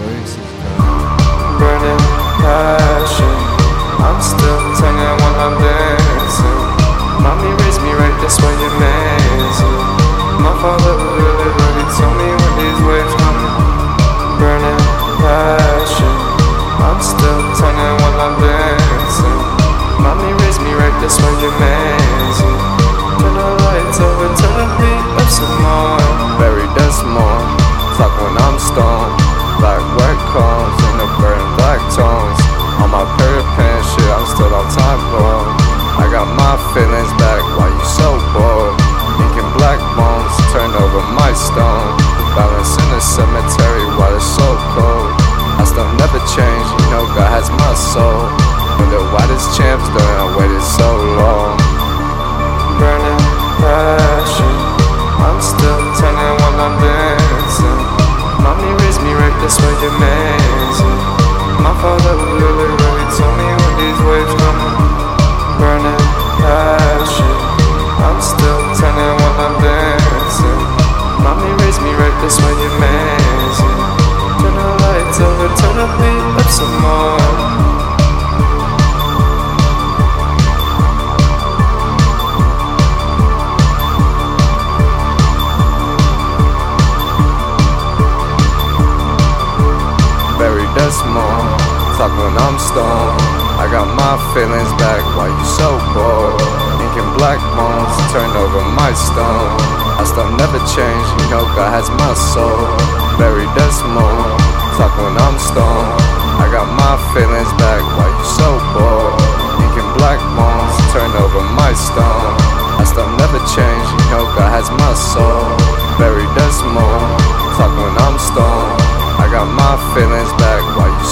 mercies come. My feelings back, why you so bored? Making black bones, turn over my stone. Balance in the cemetery while it's so cold. I still never change, you know God has my soul. When the whitest champs done, I waited so long. Burning passion, I'm still turning while I'm dancing. Mommy raised me right this way, amazing. My father really, really told me when these waves coming. Burning passion, I'm still turning while I'm dancing. Mommy raised me right this way, you're amazing. Turn the lights over, turn the beat up some more. Berry dust more, talk when I'm stoned. I got my feelings back, why you so bored? Thinking black bones, turn over my stone. I still never change, you know God has my soul. Dust more, talk when I'm stoned. I got my feelings back, why you so bored? Thinking black bones, turn over my stone. I still never change, you know God has my soul. Dust more, talk when I'm stoned. I got my feelings back, why you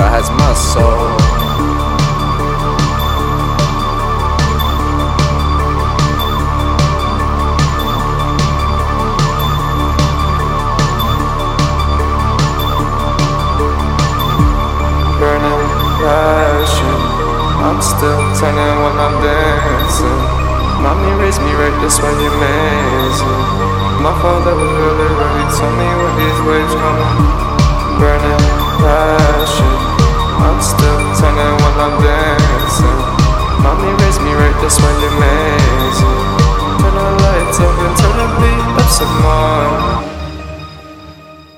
you has my soul. burning passion. I'm still turning while I'm dancing. Mommy raised me right this way, you're amazing. My father was really, really told me when these waves coming. Burning Mommy raised